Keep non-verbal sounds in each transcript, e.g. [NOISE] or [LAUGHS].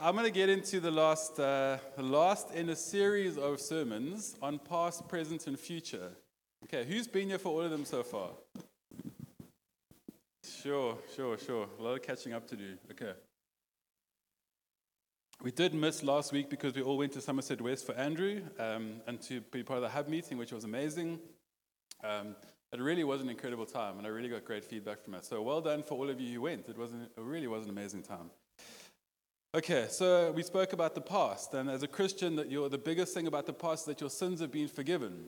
I'm going to get into the last, uh, the last in a series of sermons on past, present, and future. Okay, who's been here for all of them so far? Sure, sure, sure. A lot of catching up to do. Okay. We did miss last week because we all went to Somerset West for Andrew um, and to be part of the hub meeting, which was amazing. Um, it really was an incredible time, and I really got great feedback from it. So well done for all of you who went. It, was an, it really was an amazing time. Okay, so we spoke about the past, and as a Christian, that you're, the biggest thing about the past is that your sins have been forgiven,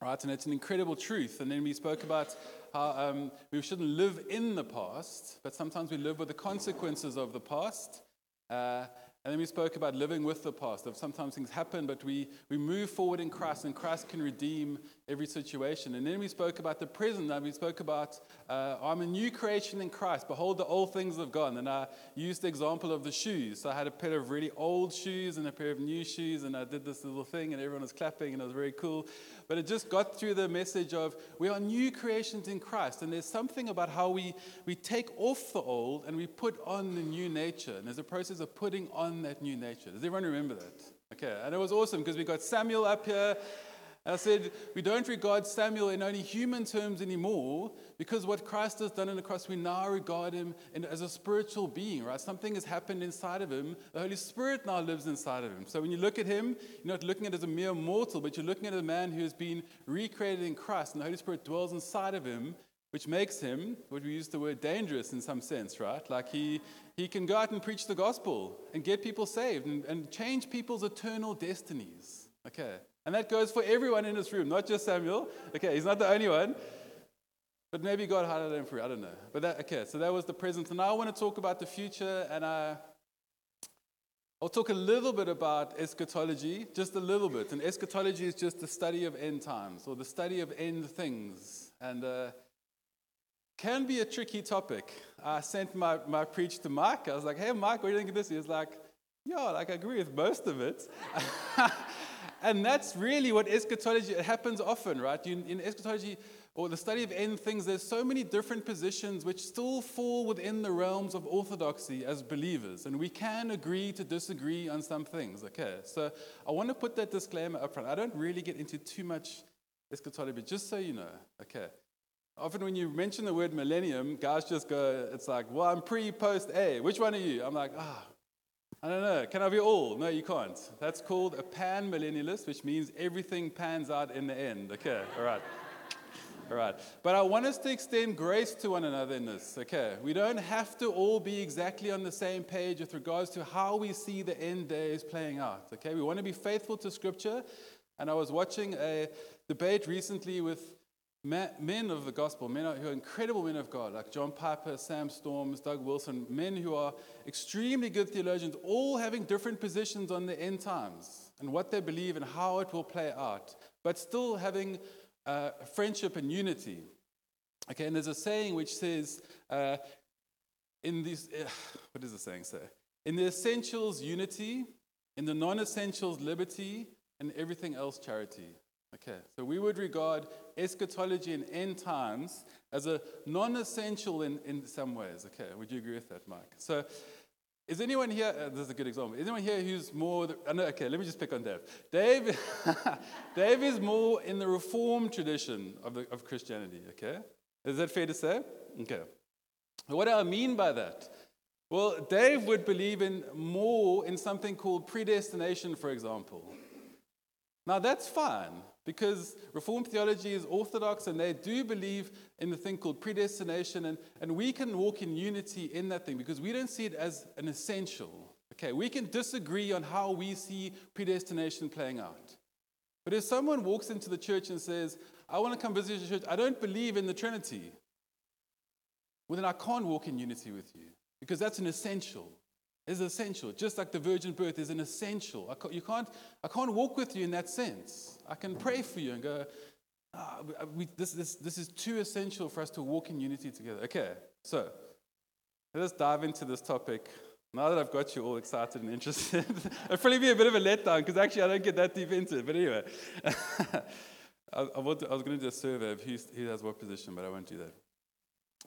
right? And it's an incredible truth. And then we spoke about how um, we shouldn't live in the past, but sometimes we live with the consequences of the past. Uh, and then we spoke about living with the past, of sometimes things happen, but we, we move forward in Christ, and Christ can redeem every situation. And then we spoke about the present, and we spoke about uh, I'm a new creation in Christ. Behold, the old things have gone. And I used the example of the shoes. So I had a pair of really old shoes and a pair of new shoes, and I did this little thing, and everyone was clapping, and it was very cool. But it just got through the message of we are new creations in Christ. And there's something about how we, we take off the old and we put on the new nature. And there's a process of putting on that new nature. Does everyone remember that? Okay, and it was awesome because we got Samuel up here. I said, we don't regard Samuel in only human terms anymore because what Christ has done on the cross, we now regard him in, as a spiritual being, right? Something has happened inside of him. The Holy Spirit now lives inside of him. So when you look at him, you're not looking at it as a mere mortal, but you're looking at a man who has been recreated in Christ, and the Holy Spirit dwells inside of him, which makes him, what we use the word dangerous in some sense, right? Like he, he can go out and preach the gospel and get people saved and, and change people's eternal destinies. Okay. And that goes for everyone in this room, not just Samuel. Okay, he's not the only one. But maybe God highlighted him for you. I don't know. But that, okay, so that was the present. And now I want to talk about the future. And I, I'll talk a little bit about eschatology, just a little bit. And eschatology is just the study of end times or the study of end things. And uh, can be a tricky topic. I sent my, my preach to Mike. I was like, hey, Mike, what do you think of this? He was like, yeah, like I agree with most of it. [LAUGHS] [LAUGHS] And that's really what eschatology, it happens often, right? You, in eschatology, or the study of end things, there's so many different positions which still fall within the realms of orthodoxy as believers. And we can agree to disagree on some things, okay? So I want to put that disclaimer up front. I don't really get into too much eschatology, but just so you know, okay? Often when you mention the word millennium, guys just go, it's like, well, I'm pre, post, A. Which one are you? I'm like, ah, oh, I don't know. Can I be all? No, you can't. That's called a pan millennialist, which means everything pans out in the end. Okay, all right. All right. But I want us to extend grace to one another in this. Okay. We don't have to all be exactly on the same page with regards to how we see the end days playing out. Okay. We want to be faithful to Scripture. And I was watching a debate recently with men of the gospel, men who are incredible men of God, like John Piper, Sam Storms, Doug Wilson, men who are extremely good theologians, all having different positions on the end times and what they believe and how it will play out, but still having uh, friendship and unity. Okay, and there's a saying which says, uh, in these, uh, [SIGHS] what does the saying say? In the essentials, unity, in the non essentials, liberty, and everything else, charity. Okay, so we would regard eschatology and end times as a non essential in, in some ways. Okay, would you agree with that, Mike? So, is anyone here? Uh, this is a good example. Is anyone here who's more? The, uh, no, okay, let me just pick on Dave. Dave, [LAUGHS] Dave is more in the Reformed tradition of, the, of Christianity. Okay, is that fair to say? Okay. What do I mean by that? Well, Dave would believe in more in something called predestination, for example. Now that's fine. Because Reformed theology is orthodox and they do believe in the thing called predestination, and, and we can walk in unity in that thing because we don't see it as an essential. Okay, we can disagree on how we see predestination playing out. But if someone walks into the church and says, I want to come visit your church, I don't believe in the Trinity, well, then I can't walk in unity with you because that's an essential is essential, just like the virgin birth is an essential. I you can't, I can't walk with you in that sense. I can pray for you and go, ah, we, this, this, this is too essential for us to walk in unity together. Okay, so let's dive into this topic. Now that I've got you all excited and interested, [LAUGHS] it'll probably be a bit of a letdown because actually I don't get that deep into it. But anyway, [LAUGHS] I, I, I was going to do a survey of who, who has what position, but I won't do that.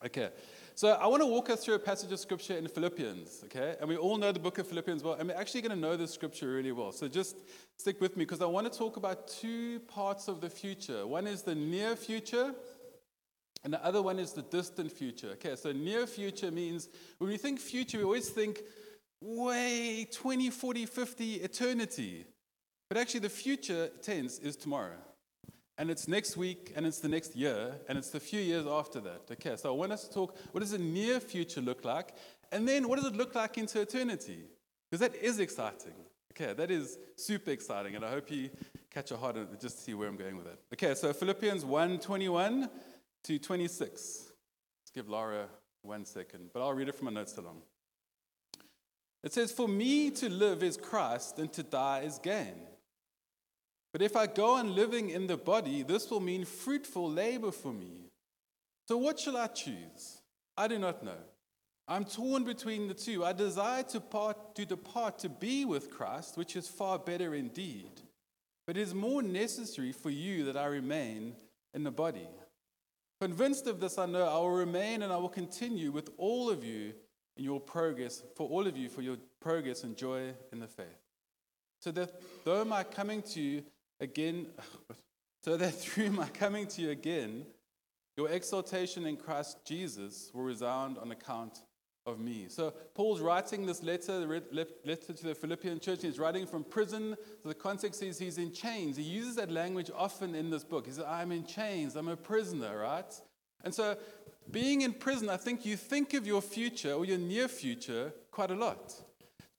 Okay, So I want to walk us through a passage of scripture in Philippians, okay? And we all know the book of Philippians well, and we're actually going to know the scripture really well. So just stick with me because I want to talk about two parts of the future. One is the near future, and the other one is the distant future. Okay, so near future means when we think future, we always think way 20, 40, 50, eternity. But actually, the future tense is tomorrow. And it's next week, and it's the next year, and it's the few years after that. Okay, so I want us to talk what does the near future look like? And then what does it look like into eternity? Because that is exciting. Okay, that is super exciting, and I hope you catch a heart and just see where I'm going with it. Okay, so Philippians 1 21 to 26. Let's give Laura one second, but I'll read it from my notes along. It says, For me to live is Christ, and to die is gain. But if I go on living in the body, this will mean fruitful labor for me. So what shall I choose? I do not know. I'm torn between the two. I desire to, part, to depart to be with Christ, which is far better indeed. But it is more necessary for you that I remain in the body. Convinced of this, I know I will remain and I will continue with all of you in your progress, for all of you, for your progress and joy in the faith. So that though my coming to you again, [SIGHS] so that [LAUGHS] through my coming to you again, your exaltation in Christ Jesus will resound on account of me. So Paul's writing this letter, the letter to the Philippian church. He's writing from prison. So the context is he's in chains. He uses that language often in this book. He says, I'm in chains. I'm a prisoner, right? And so being in prison, I think you think of your future or your near future quite a lot.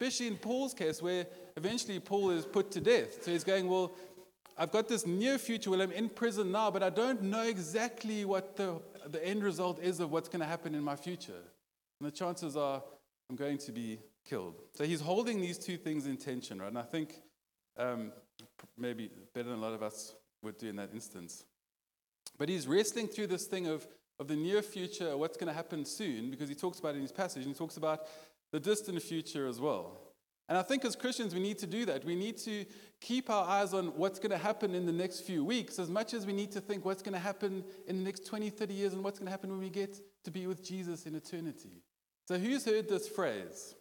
Especially in Paul's case, where eventually Paul is put to death. So he's going, Well, I've got this near future where I'm in prison now, but I don't know exactly what the, the end result is of what's going to happen in my future. And the chances are I'm going to be killed. So he's holding these two things in tension, right? And I think um, maybe better than a lot of us would do in that instance. But he's wrestling through this thing of of the near future, what's going to happen soon, because he talks about it in his passage, and he talks about the distant future as well. And I think as Christians, we need to do that. We need to keep our eyes on what's going to happen in the next few weeks as much as we need to think what's going to happen in the next 20, 30 years and what's going to happen when we get to be with Jesus in eternity. So, who's heard this phrase?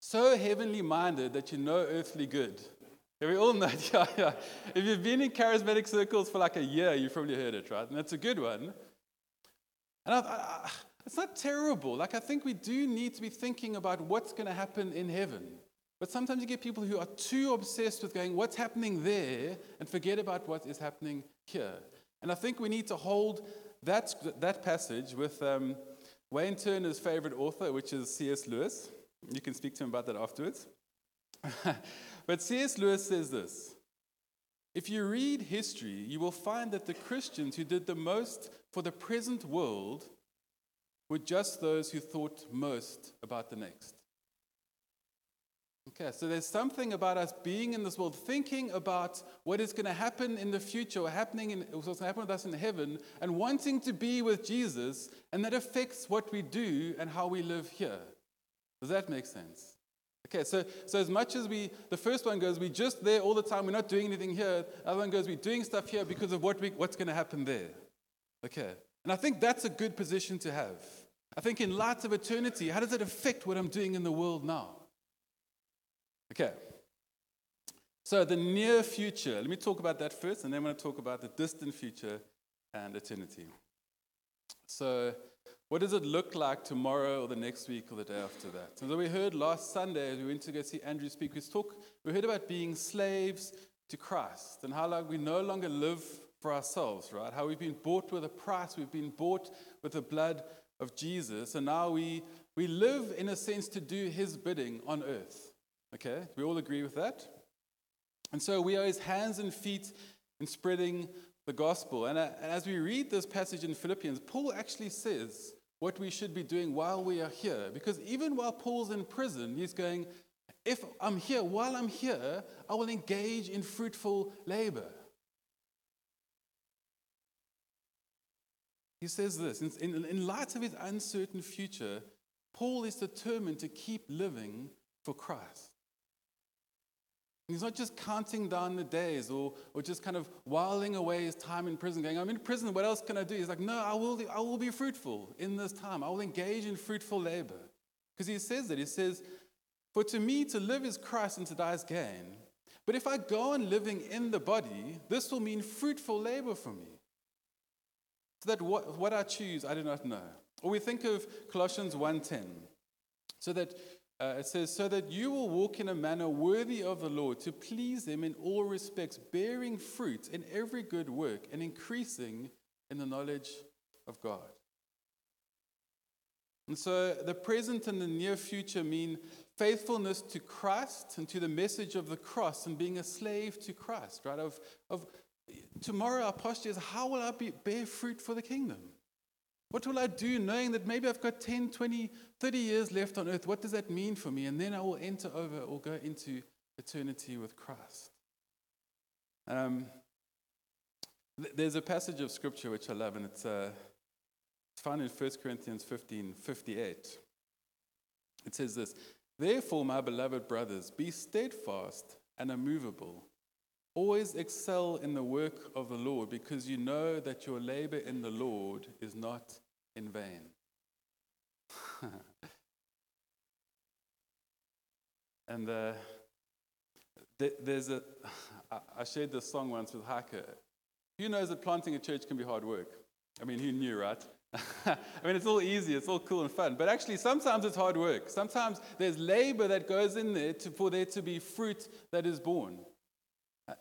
So heavenly minded that you know earthly good. Yeah, we all know it. [LAUGHS] Yeah, yeah. If you've been in charismatic circles for like a year, you've probably heard it, right? And that's a good one. And I, I, it's not terrible. Like, I think we do need to be thinking about what's going to happen in heaven. But sometimes you get people who are too obsessed with going, what's happening there, and forget about what is happening here. And I think we need to hold that, that passage with um, Wayne Turner's favorite author, which is C.S. Lewis. You can speak to him about that afterwards. [LAUGHS] but C.S. Lewis says this If you read history, you will find that the Christians who did the most for the present world were just those who thought most about the next. Okay, so there's something about us being in this world, thinking about what is going to happen in the future, or happening in, what's going to happen with us in heaven, and wanting to be with Jesus, and that affects what we do and how we live here. Does that make sense? Okay, so, so as much as we, the first one goes, we're just there all the time, we're not doing anything here. The other one goes, we're doing stuff here because of what we, what's going to happen there. Okay. And I think that's a good position to have. I think in light of eternity, how does it affect what I'm doing in the world now? Okay. So the near future, let me talk about that first, and then I'm going to talk about the distant future and eternity. So, what does it look like tomorrow or the next week or the day after that? So, we heard last Sunday as we went to go see Andrew speak, we, talk, we heard about being slaves to Christ and how like we no longer live for ourselves, right? How we've been bought with a price, we've been bought with the blood of Jesus, and now we, we live in a sense to do his bidding on earth. Okay? We all agree with that? And so we are his hands and feet in spreading the gospel. And, uh, and as we read this passage in Philippians, Paul actually says what we should be doing while we are here. Because even while Paul's in prison, he's going, if I'm here, while I'm here, I will engage in fruitful labor. He says this in, in light of his uncertain future, Paul is determined to keep living for Christ. He's not just counting down the days or, or just kind of whiling away his time in prison, going, I'm in prison, what else can I do? He's like, No, I will, I will be fruitful in this time. I will engage in fruitful labor. Because he says that. He says, For to me to live is Christ and to die is gain. But if I go on living in the body, this will mean fruitful labor for me. So that what, what I choose, I do not know. Or we think of Colossians 1.10. So that uh, it says, so that you will walk in a manner worthy of the Lord, to please Him in all respects, bearing fruit in every good work and increasing in the knowledge of God. And so the present and the near future mean faithfulness to Christ and to the message of the cross and being a slave to Christ, right? Of, of tomorrow, our posture is how will I be, bear fruit for the kingdom? What will I do knowing that maybe I've got 10, 20, 30 years left on earth? What does that mean for me? And then I will enter over or go into eternity with Christ. Um, there's a passage of scripture which I love, and it's, uh, it's found in 1 Corinthians 15 58. It says this Therefore, my beloved brothers, be steadfast and immovable. Always excel in the work of the Lord because you know that your labor in the Lord is not in vain. [LAUGHS] and uh, there's a, I shared this song once with Haka. Who knows that planting a church can be hard work? I mean, who knew, right? [LAUGHS] I mean, it's all easy, it's all cool and fun. But actually, sometimes it's hard work. Sometimes there's labor that goes in there to, for there to be fruit that is born.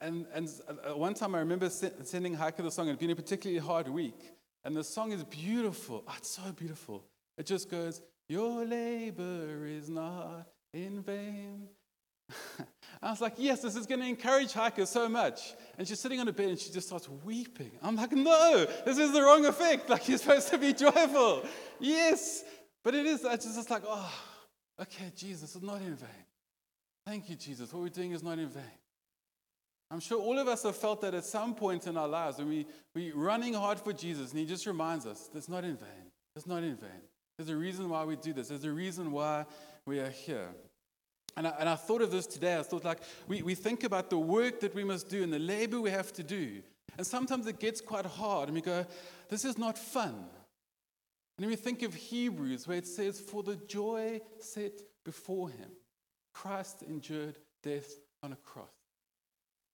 And, and uh, one time I remember sending Heike the song, and it had been a particularly hard week. And the song is beautiful. Oh, it's so beautiful. It just goes, Your labor is not in vain. [LAUGHS] I was like, Yes, this is going to encourage Heike so much. And she's sitting on a bed and she just starts weeping. I'm like, No, this is the wrong effect. Like, you're supposed to be [LAUGHS] joyful. Yes. But it is, it's just like, Oh, okay, Jesus, it's not in vain. Thank you, Jesus. What we're doing is not in vain. I'm sure all of us have felt that at some point in our lives when we, we're running hard for Jesus and He just reminds us it's not in vain. It's not in vain. There's a reason why we do this, there's a reason why we are here. And I, and I thought of this today. I thought, like, we, we think about the work that we must do and the labor we have to do. And sometimes it gets quite hard, and we go, this is not fun. And then we think of Hebrews, where it says, For the joy set before him, Christ endured death on a cross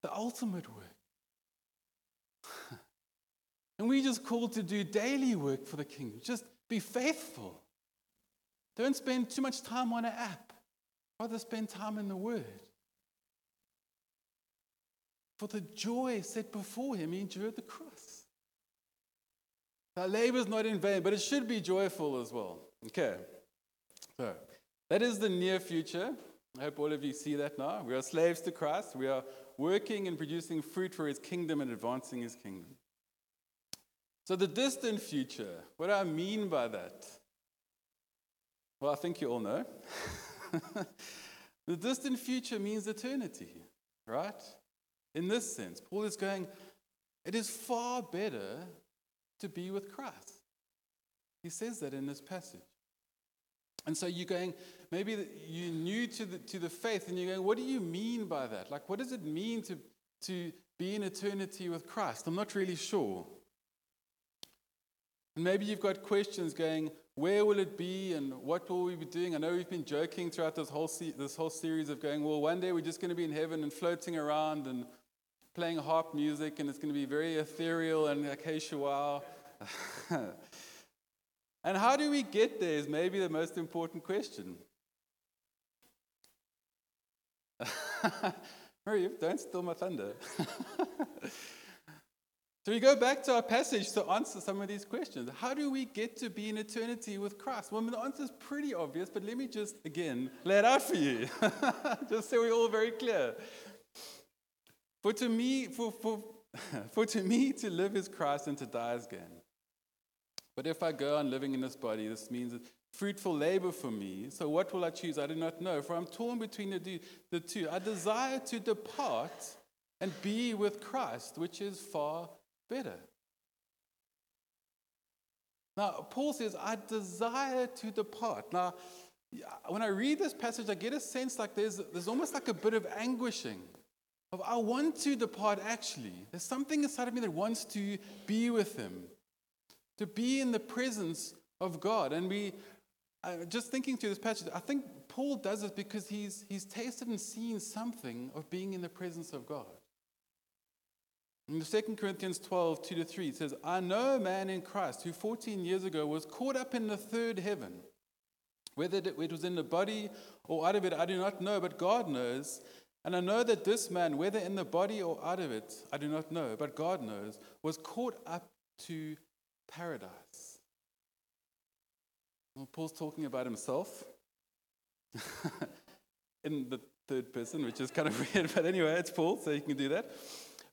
the ultimate work. [LAUGHS] and we just called to do daily work for the kingdom. Just be faithful. Don't spend too much time on an app. Rather spend time in the Word. For the joy set before him, he endured the cross. Our labor is not in vain, but it should be joyful as well. Okay. So, that is the near future. I hope all of you see that now. We are slaves to Christ. We are working and producing fruit for his kingdom and advancing his kingdom. So, the distant future, what do I mean by that? Well, I think you all know. [LAUGHS] the distant future means eternity, right? In this sense, Paul is going, it is far better to be with Christ. He says that in this passage. And so you're going, maybe you're new to the, to the faith, and you're going, what do you mean by that? Like, what does it mean to, to be in eternity with Christ? I'm not really sure. And maybe you've got questions going, where will it be and what will we be doing? I know we've been joking throughout this whole, se- this whole series of going, well, one day we're just going to be in heaven and floating around and playing harp music, and it's going to be very ethereal and acacia [LAUGHS] wow. And how do we get there is maybe the most important question. [LAUGHS] Marie, don't steal my thunder. [LAUGHS] so we go back to our passage to answer some of these questions. How do we get to be in eternity with Christ? Well, the answer is pretty obvious, but let me just again lay it out for you, [LAUGHS] just so we're all very clear. For to me, for, for, for to me to live is Christ and to die is gain. But if I go on living in this body, this means fruitful labor for me. So what will I choose? I do not know. For I'm torn between the, the two. I desire to depart and be with Christ, which is far better. Now, Paul says, I desire to depart. Now, when I read this passage, I get a sense like there's, there's almost like a bit of anguishing of I want to depart actually. There's something inside of me that wants to be with him, to be in the presence of God. And we, just thinking through this passage, I think Paul does it because he's, he's tasted and seen something of being in the presence of God. In 2 Corinthians 12, 2 to 3, it says, I know a man in Christ who 14 years ago was caught up in the third heaven. Whether it was in the body or out of it, I do not know, but God knows. And I know that this man, whether in the body or out of it, I do not know, but God knows, was caught up to paradise. Well, Paul's talking about himself [LAUGHS] in the third person, which is kind of [LAUGHS] weird, but anyway, it's Paul, so you can do that.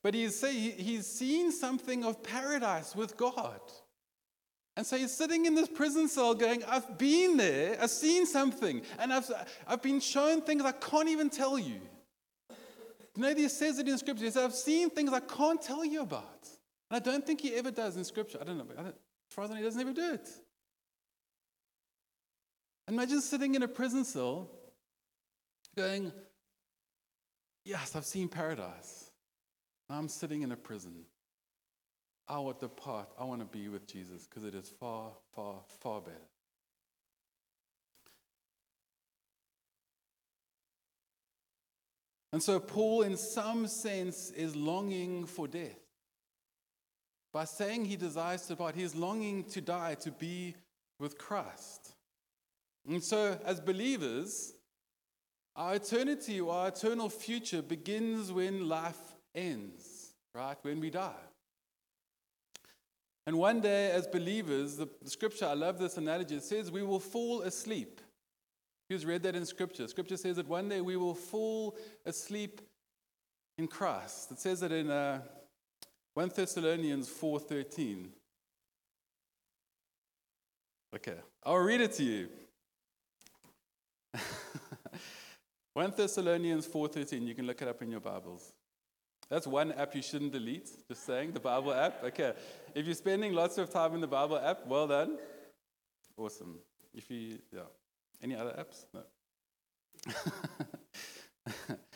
But he's, say, he's seen something of paradise with God. And so he's sitting in this prison cell going, I've been there, I've seen something, and I've, I've been shown things I can't even tell you. You know, he says it in Scripture. He says, I've seen things I can't tell you about. And I don't think he ever does in Scripture. I don't know, I don't, as far as I know, he doesn't ever do it. Imagine sitting in a prison cell going, Yes, I've seen paradise. I'm sitting in a prison. I want to depart. I want to be with Jesus because it is far, far, far better. And so, Paul, in some sense, is longing for death. By saying he desires to depart, he is longing to die, to be with Christ. And so, as believers, our eternity or our eternal future begins when life ends, right? When we die. And one day, as believers, the, scripture, I love this analogy, it says we will fall asleep. Who's read that in scripture? Scripture says that one day we will fall asleep in Christ. It says that in uh, 1 Thessalonians 4.13. Okay, I'll read it to you. [LAUGHS] 1 Thessalonians 4.13, you can look it up in your Bibles. That's one app you shouldn't delete, just saying, the Bible app. Okay. If you're spending lots of time in the Bible app, well done. Awesome. If you, yeah. Any other apps? No. [LAUGHS]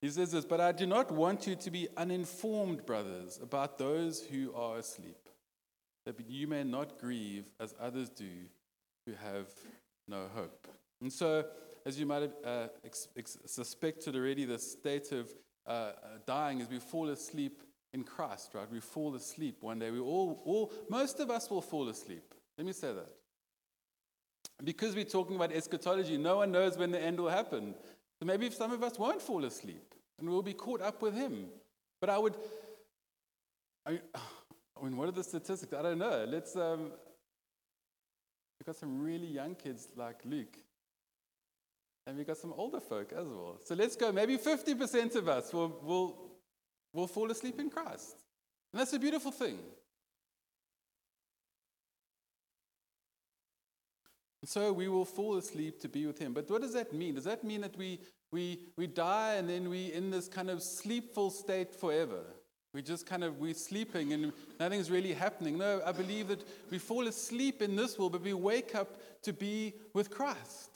he says this, but I do not want you to be uninformed, brothers, about those who are asleep, that you may not grieve as others do who have no hope. And so, as you might have uh, ex- ex- suspected already, the state of uh, dying is we fall asleep in Christ, right? We fall asleep one day. We all, all, most of us will fall asleep. Let me say that. Because we're talking about eschatology, no one knows when the end will happen. So maybe if some of us won't fall asleep and we'll be caught up with Him. But I would, I mean, I mean what are the statistics? I don't know. Let's, um, we've got some really young kids like Luke. And we've got some older folk as well. So let's go. Maybe 50% of us will, will, will fall asleep in Christ. And that's a beautiful thing. And so we will fall asleep to be with him. But what does that mean? Does that mean that we, we, we die and then we in this kind of sleepful state forever? We just kind of, we're sleeping and nothing's really happening. No, I believe that we fall asleep in this world, but we wake up to be with Christ.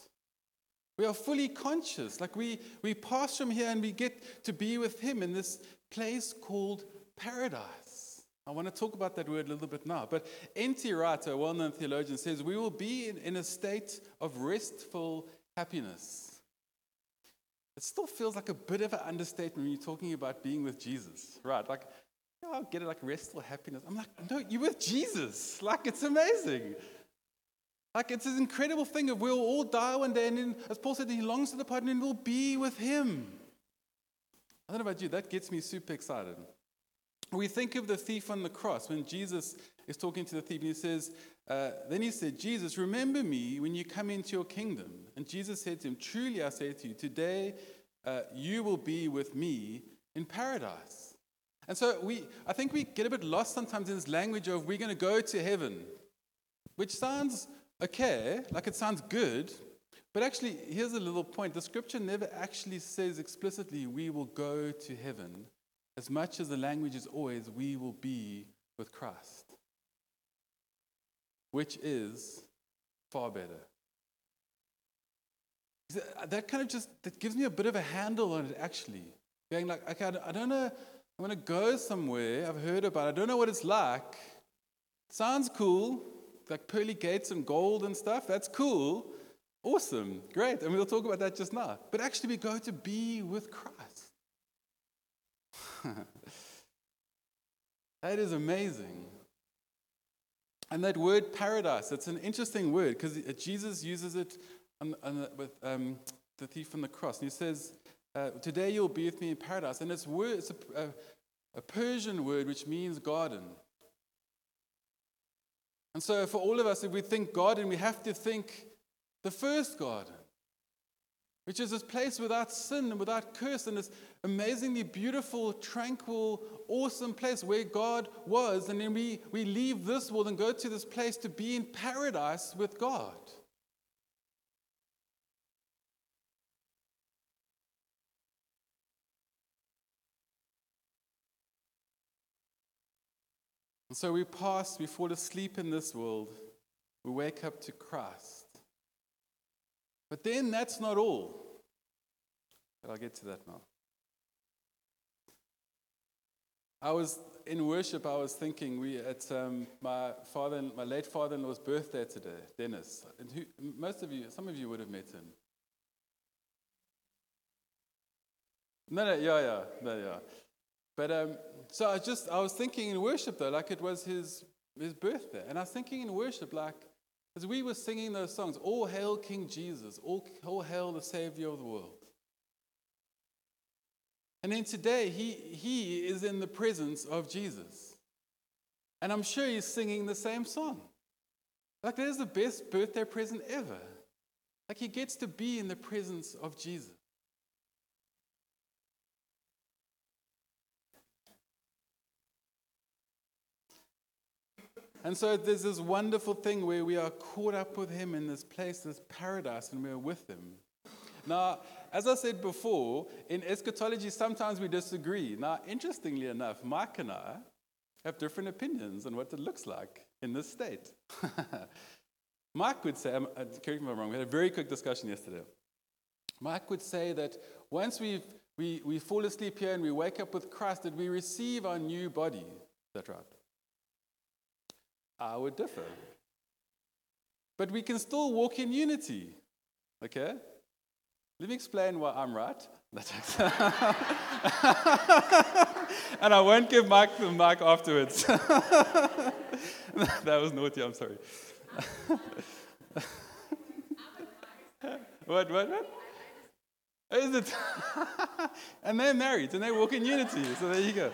We are fully conscious. Like we, we pass from here and we get to be with Him in this place called paradise. I want to talk about that word a little bit now. But N.T. Wright, a well known theologian, says we will be in, in a state of restful happiness. It still feels like a bit of an understatement when you're talking about being with Jesus, right? Like, I'll get it like restful happiness. I'm like, no, you're with Jesus. Like, it's amazing. Like it's this incredible thing of we'll all die one day, and then, as Paul said, he longs to the part, and we'll be with him. I don't know about you, that gets me super excited. We think of the thief on the cross when Jesus is talking to the thief, and he says, uh, Then he said, Jesus, remember me when you come into your kingdom. And Jesus said to him, Truly I say to you, today uh, you will be with me in paradise. And so we, I think we get a bit lost sometimes in this language of we're going to go to heaven, which sounds okay, like it sounds good, but actually, here's a little point. The scripture never actually says explicitly, we will go to heaven, as much as the language is always, we will be with Christ, which is far better. Uh, that kind of just that gives me a bit of a handle on it, actually. going like, okay, I don't know, I want to go somewhere. I've heard about it. I don't know what it's like. Sounds cool, like pearly gates and gold and stuff. That's cool. Awesome. Great. And we'll talk about that just now. But actually, we go to be with Christ. [LAUGHS] that is amazing. And that word paradise, it's an interesting word because Jesus uses it on, on, with um, the thief on the cross. And he says, uh, Today you'll be with me in paradise. And it's, word, it's a, a, a Persian word which means garden. And so, for all of us, if we think garden, we have to think the first garden, which is this place without sin and without curse, and this amazingly beautiful, tranquil, awesome place where God was. And then we, we leave this world and go to this place to be in paradise with God. And so we pass, we fall asleep in this world, we wake up to Christ. But then that's not all. But I'll get to that now. I was in worship, I was thinking we at um, my father, my late father-in-law's birthday today, Dennis. And who, most of you, some of you would have met him. No, no, yeah, yeah, no, yeah. But um, so I just I was thinking in worship though, like it was his his birthday, and I was thinking in worship like as we were singing those songs, "All hail King Jesus, all, all hail the Savior of the world." And then today he he is in the presence of Jesus, and I'm sure he's singing the same song. Like that is the best birthday present ever. Like he gets to be in the presence of Jesus. And so there's this wonderful thing where we are caught up with Him in this place, this paradise, and we're with Him. Now, as I said before, in eschatology, sometimes we disagree. Now, interestingly enough, Mike and I have different opinions on what it looks like in this state. [LAUGHS] Mike would say, um, uh, correct me if I'm wrong, we had a very quick discussion yesterday. Mike would say that once we we, we fall asleep here and we wake up with Christ, that we receive our new body. Is that right? I would differ. But we can still walk in unity. Okay? Let me explain why I'm right. [LAUGHS] and I won't give Mike the mic afterwards. [LAUGHS] that was naughty, I'm sorry. [LAUGHS] what, what, what? Is it? and they're married and they walk in unity. So there you go.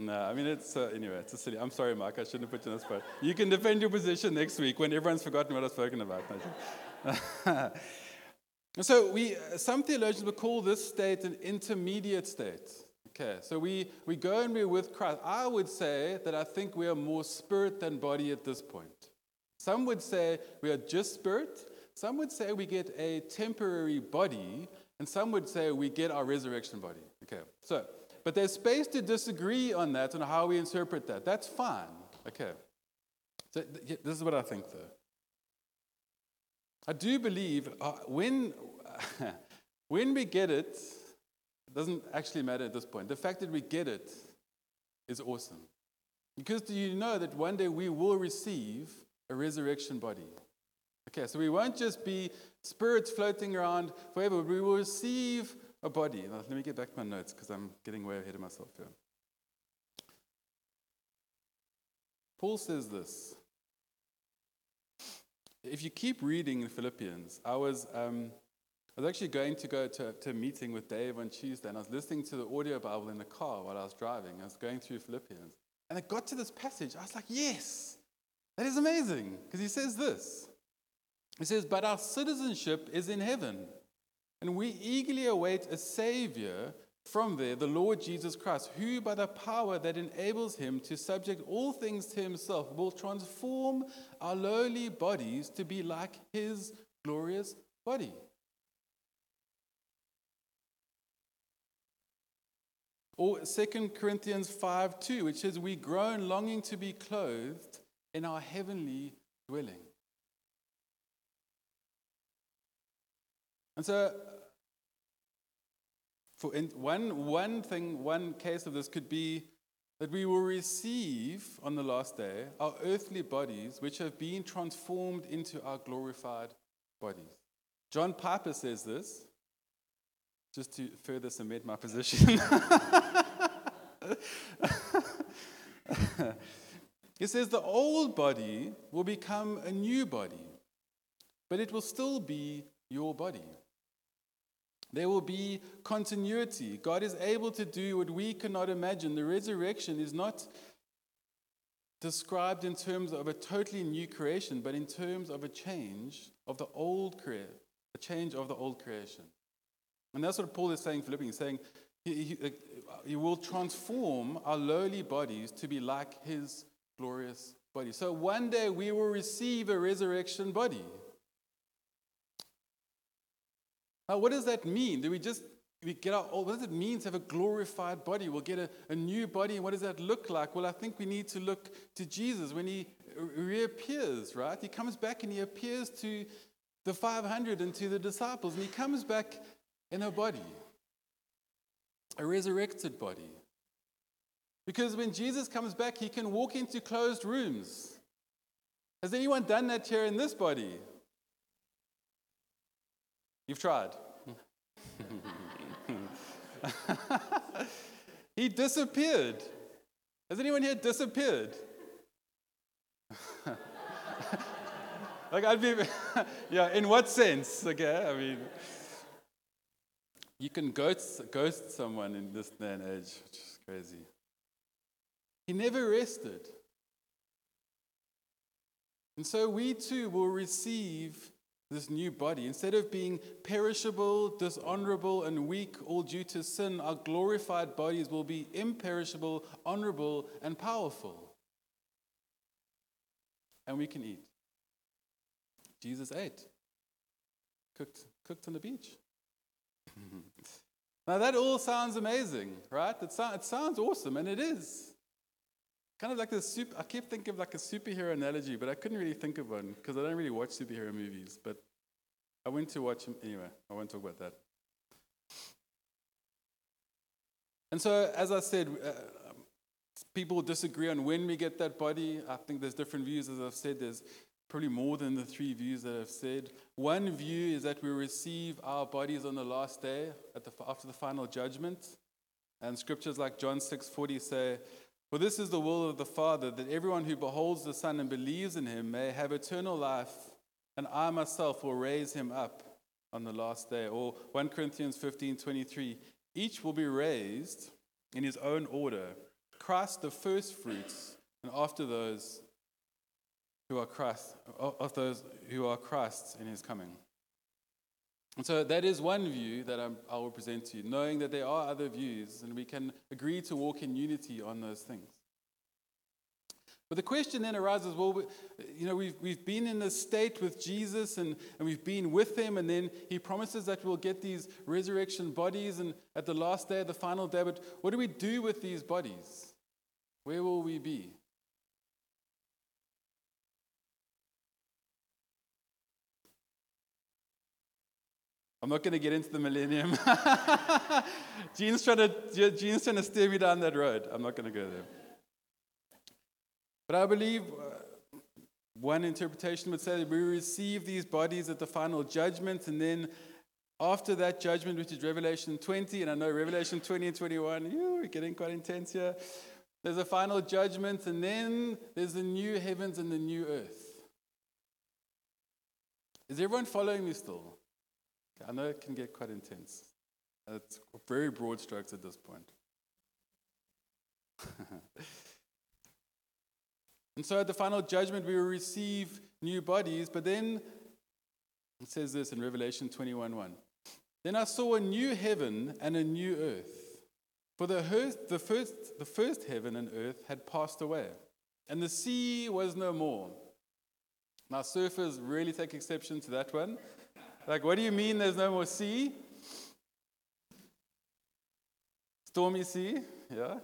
No, I mean, it's, uh, anyway, it's a silly. I'm sorry, Mark, I shouldn't have put you on the spot. You can defend your position next week when everyone's forgotten what I've spoken about. and [LAUGHS] so, we, some theologians would call this state an intermediate state. Okay, so we, we go and we're with Christ. I would say that I think we are more spirit than body at this point. Some would say we are just spirit. Some would say we get a temporary body. And some would say we get our resurrection body. Okay, so but there's space to disagree on that and how we interpret that. That's fine. Okay. So th- this is what I think, though. I do believe uh, when, [LAUGHS] when we get it, it doesn't actually matter at this point. The fact that we get it is awesome. Because do you know that one day we will receive a resurrection body? Okay, so we won't just be spirits floating around forever, we will receive a body. Let me get back to my notes because I'm getting way ahead of myself here. Paul says this. If you keep reading in Philippians, I was, um, I was actually going to go to, to a meeting with Dave on Tuesday, and I was listening to the audio Bible in the car while I was driving. I was going through Philippians. And I got to this passage. I was like, yes, that is amazing. Because he says this. He says, But our citizenship is in heaven and we eagerly await a Savior from there, the Lord Jesus Christ, who, by the power that enables him to subject all things to himself, will transform our lowly bodies to be like his glorious body. Or 2 Corinthians 5 2, which says, We groan longing to be clothed in our heavenly dwelling. And so For one, one thing, one case of this could be that we will receive on the last day our earthly bodies, which have been transformed into our glorified bodies. John Piper says this, just to further cement my position. [LAUGHS] he says the old body will become a new body, but it will still be your body. There will be continuity. God is able to do what we cannot imagine. The resurrection is not described in terms of a totally new creation, but in terms of a change of the old creation, a change of the old creation. And that's what Paul is saying, Philippians, saying he, he, uh, he will transform our lowly bodies to be like his glorious body. So one day we will receive a resurrection body. Now, what does that mean? Do we just we get our old, oh, what does it mean to have a glorified body? We'll get a, a new body. And what does that look like? Well, I think we need to look to Jesus when he reappears, right? He comes back and he appears to the 500 and to the disciples, and he comes back in a body, a resurrected body. Because when Jesus comes back, he can walk into closed rooms. Has anyone done that here in this body? You've tried. he disappeared. Has anyone here disappeared? [LAUGHS] like I'd be, [LAUGHS] yeah. In what sense? Okay, I mean, you can ghost ghost someone in this day and age, which is crazy. He never rested, and so we too will receive this new body. Instead of being perishable, dishonorable, and weak, all due to sin, our glorified bodies will be imperishable, honorable, and powerful. And we can eat. Jesus ate, cooked, cooked on the beach. [LAUGHS] now, that all sounds amazing, right? It, so, it sounds awesome, and it is. Kind of like the super, I keep thinking of like a superhero analogy, but I couldn't really think of one because I don't really watch superhero movies. But I went to watch them anyway. I won't talk about that. And so, as I said, uh, people disagree on when we get that body. I think there's different views. As I've said, there's probably more than the three views that I've said. One view is that we receive our bodies on the last day the, after the final judgment. And scriptures like John 6:40 say, for this is the will of the Father, that everyone who beholds the Son and believes in him may have eternal life, and I myself will raise him up on the last day. Or 1 Corinthians 15 23, each will be raised in his own order. Christ the first fruits, and after those who are Christ, of those who are Christ's in his coming. And so that is one view that I'm, i will present to you, knowing that there are other views and we can agree to walk in unity on those things. But the question then arises well, you know, we've, we've been in a state with Jesus and, and we've been with him, and then he promises that we'll get these resurrection bodies and at the last day, the final day. But what do we do with these bodies? Where will we be? I'm not going to get into the millennium. [LAUGHS] Gene's, trying to, Gene's trying to steer me down that road. I'm not going to go there. But I believe uh, one interpretation would say that we receive these bodies at the final judgment, and then after that judgment, which is Revelation 20, and I know Revelation 20 and 21, we're getting quite intense here. There's a final judgment, and then there's the new heavens and the new earth. Is everyone following me still? I know it can get quite intense. It's very broad strokes at this point. [LAUGHS] and so at the final judgment, we will receive new bodies, but then it says this in Revelation 21 1. Then I saw a new heaven and a new earth. For the, earth, the, first, the first heaven and earth had passed away, and the sea was no more. Now, surfers really take exception to that one. Like, what do you mean there's no more sea? Stormy sea? Yeah.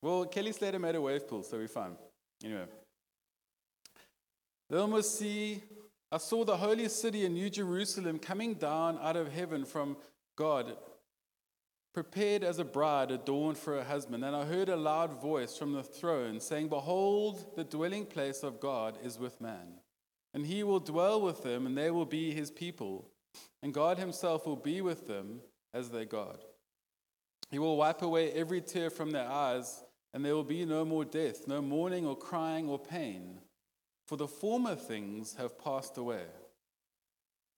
Well, Kelly Slater made a wave pool, so we're fine. Anyway. No more sea. I saw the holy city in New Jerusalem coming down out of heaven from God, prepared as a bride adorned for her husband. And I heard a loud voice from the throne saying, Behold, the dwelling place of God is with man. And he will dwell with them, and they will be his people. And God himself will be with them as their God. He will wipe away every tear from their eyes, and there will be no more death, no mourning or crying or pain, for the former things have passed away.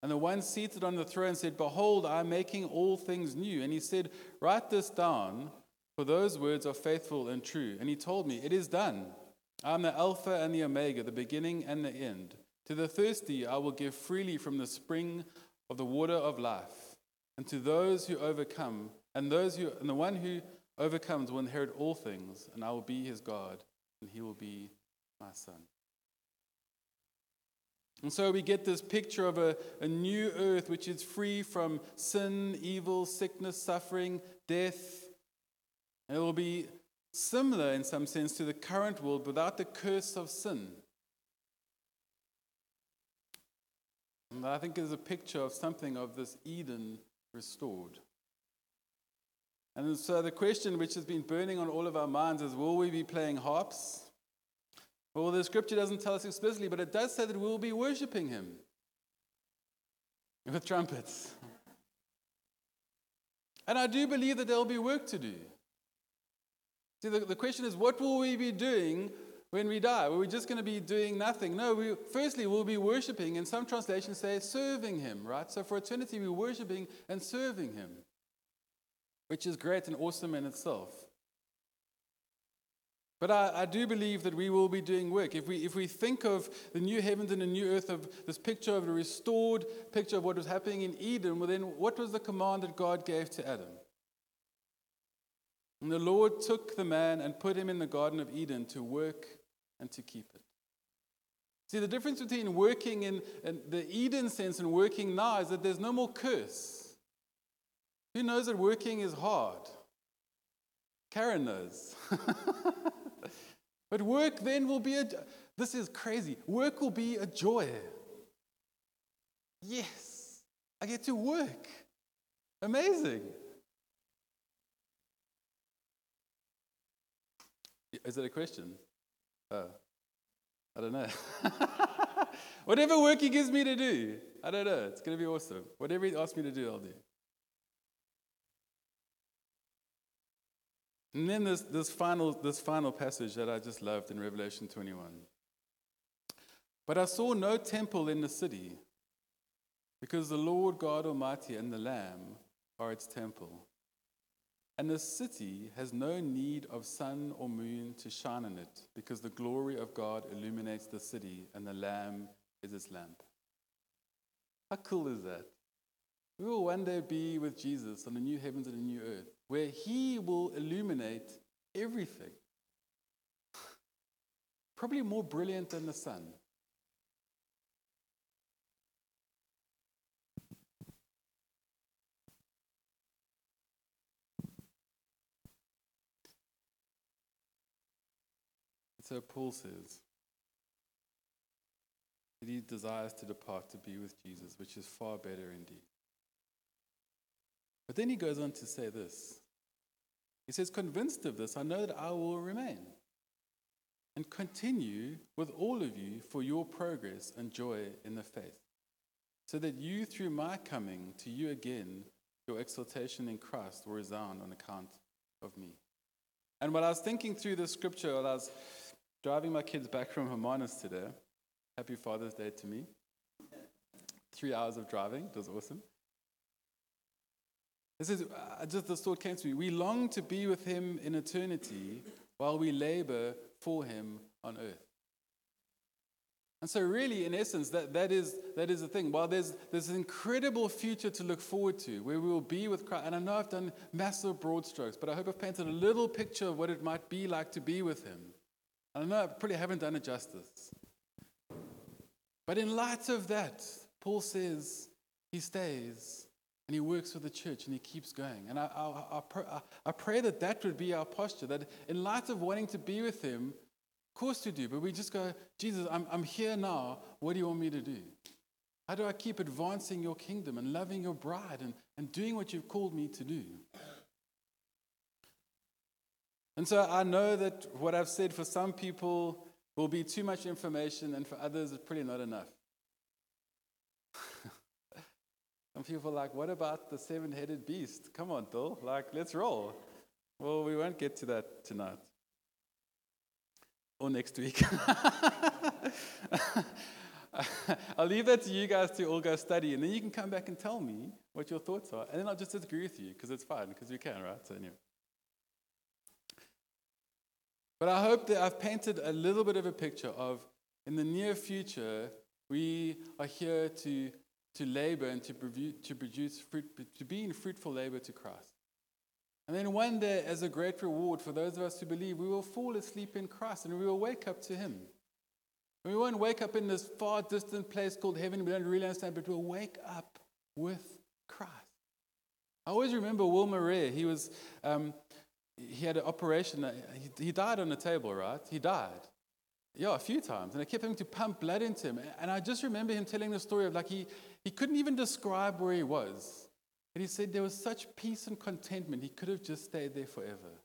And the one seated on the throne said, Behold, I am making all things new. And he said, Write this down, for those words are faithful and true. And he told me, It is done. I am the Alpha and the Omega, the beginning and the end. To the thirsty, I will give freely from the spring of the water of life. And to those who overcome, and those who, and the one who overcomes will inherit all things, and I will be his God, and he will be my son. And so we get this picture of a, a new earth which is free from sin, evil, sickness, suffering, death. And it will be similar in some sense to the current world without the curse of sin. And I think is a picture of something of this Eden restored. And so the question which has been burning on all of our minds is will we be playing harps? Well, the scripture doesn't tell us explicitly, but it does say that we'll be worshiping him with trumpets. And I do believe that there'll be work to do. See, the, the question is, what will we be doing when we die? Are we just going to be doing nothing? No, we, firstly, we'll be worshiping, and some translations say serving Him, right? So for eternity, we're worshiping and serving Him, which is great and awesome in itself. But I, I, do believe that we will be doing work. If we, if we think of the new heavens and the new earth, of this picture of a restored picture of what was happening in Eden, well, then what was the command that God gave to Adam? And the Lord took the man and put him in the Garden of Eden to work and to keep it. See, the difference between working in, in the Eden sense and working now is that there's no more curse. Who knows that working is hard? Karen knows. [LAUGHS] But work then will be a, this is crazy. Work will be a joy. Yes, I get to work. Amazing. Is that a question? Uh, I don't know. [LAUGHS] Whatever work he gives me to do, I don't know. It's going to be awesome. Whatever he asks me to do, I'll do. And then this, this, final, this final passage that I just loved in Revelation 21. But I saw no temple in the city, because the Lord God Almighty and the Lamb are its temple. And the city has no need of sun or moon to shine on it, because the glory of God illuminates the city, and the Lamb is its lamp. How cool is that? We will one day be with Jesus on the new heavens and the new earth, where he will illuminate everything. [SIGHS] Probably more brilliant than the sun. So Paul says that he desires to depart to be with Jesus, which is far better indeed. But then he goes on to say this. He says, Convinced of this, I know that I will remain and continue with all of you for your progress and joy in the faith, so that you, through my coming to you again, your exaltation in Christ will resound on account of me. And while I was thinking through the scripture, while I was driving my kids back from Hermanus today, happy Father's Day to me. Three hours of driving, it was awesome. This is uh, just the thought came to me. We long to be with him in eternity while we labor for him on earth. And so, really, in essence, that, that, is, that is the thing. While there's, there's an incredible future to look forward to where we will be with Christ, and I know I've done massive broad strokes, but I hope I've painted a little picture of what it might be like to be with Him. I know I probably haven't done it justice. But in light of that, Paul says he stays and he works for the church and he keeps going. And I, I, I, I, pray that that would be our posture, that in light of wanting to be with him, of course we do, but we just go, Jesus, I'm, I'm here now. What do you want me to do? How do I keep advancing your kingdom and loving your bride and, and doing what you've called me to do? And so I know that what I've said for some people will be too much information, and for others, it's pretty not enough. [LAUGHS] some people are like, what about the seven headed beast? Come on, Bill. Like, let's roll. Well, we won't get to that tonight or next week. [LAUGHS] I'll leave that to you guys to all go study, and then you can come back and tell me what your thoughts are, and then I'll just disagree with you because it's fine, because we can, right? So anyway. But I hope that I've painted a little bit of a picture of in the near future, we are here to, to labor and to, to produce fruit, to be in fruitful labor to Christ. And then one day, as a great reward for those of us who believe, we will fall asleep in Christ and we will wake up to Him. We won't wake up in this far distant place called heaven, we don't really understand, but we'll wake up with Christ. I always remember Will Murray. He was, um, he had an operation. He, died on the table, right? He died. Yeah, a few times. And I kept having to pump blood into him. And I just remember him telling the story of like he, he couldn't even describe where he was. And he said there was such peace and contentment, he could have just stayed there forever.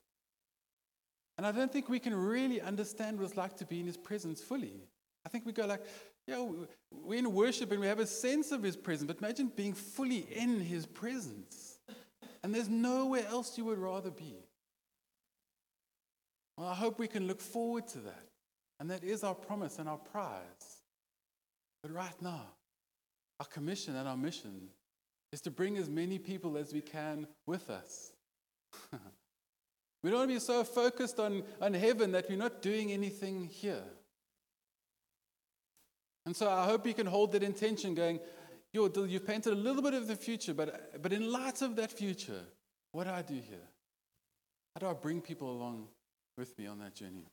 And I don't think we can really understand what it's like to be in his presence fully. I think we go like, yeah, we're in worship and we have a sense of his presence, but imagine being fully in his presence. And there's nowhere else you would rather be. Well, I hope we can look forward to that. And that is our promise and our prize. But right now, our commission and our mission is to bring as many people as we can with us. [LAUGHS] we don't want to be so focused on, on heaven that we're not doing anything here. And so I hope you can hold that intention going, you've painted a little bit of the future, but, but in light of that future, what do I do here? How do I bring people along with me on that journey?